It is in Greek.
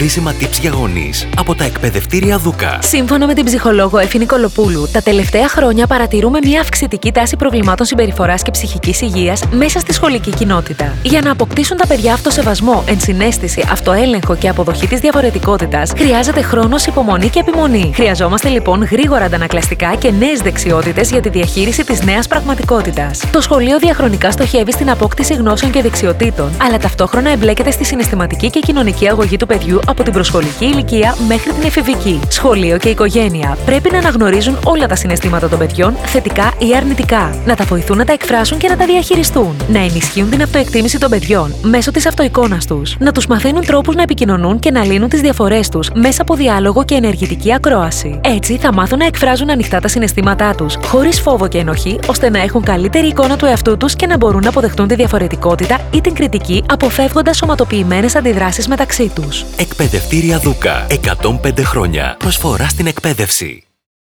Χρήσιμα tips για γονείς από τα εκπαιδευτήρια Δούκα. Σύμφωνα με την ψυχολόγο Εφη Κολοπούλου, τα τελευταία χρόνια παρατηρούμε μια αυξητική τάση προβλημάτων συμπεριφοράς και ψυχικής υγείας μέσα στη σχολική κοινότητα. Για να αποκτήσουν τα παιδιά αυτοσεβασμό, ενσυναίσθηση, αυτοέλεγχο και αποδοχή της διαφορετικότητας, χρειάζεται χρόνος, υπομονή και επιμονή. Χρειαζόμαστε λοιπόν γρήγορα αντανακλαστικά και νέες δεξιότητες για τη διαχείριση της νέας πραγματικότητας. Το σχολείο διαχρονικά στοχεύει στην απόκτηση γνώσεων και δεξιοτήτων, αλλά ταυτόχρονα εμπλέκεται στη συναισθηματική και κοινωνική αγωγή του παιδιού από την προσχολική ηλικία μέχρι την εφηβική. Σχολείο και οικογένεια πρέπει να αναγνωρίζουν όλα τα συναισθήματα των παιδιών, θετικά ή αρνητικά, να τα βοηθούν να τα εκφράσουν και να τα διαχειριστούν, να ενισχύουν την αυτοεκτίμηση των παιδιών μέσω της αυτοεικόνας τους, να τους μαθαίνουν τρόπους να επικοινωνούν και να λύνουν τις διαφορές τους μέσα από διάλογο και ενεργητική ακρόαση. Έτσι θα μάθουν να εκφράζουν ανοιχτά τα συναισθήματά τους, χωρίς φόβο και ενοχή, ώστε να έχουν καλύτερη εικόνα του εαυτού τους και να μπορούν να αποδεχτούν τη διαφορετικότητα ή την κριτική, αποφεύγοντας σωματοποιημένες αντιδράσεις μεταξύ τους. Εκπαιδευτήρια Δούκα. 105 χρόνια. Προσφορά στην εκπαίδευση.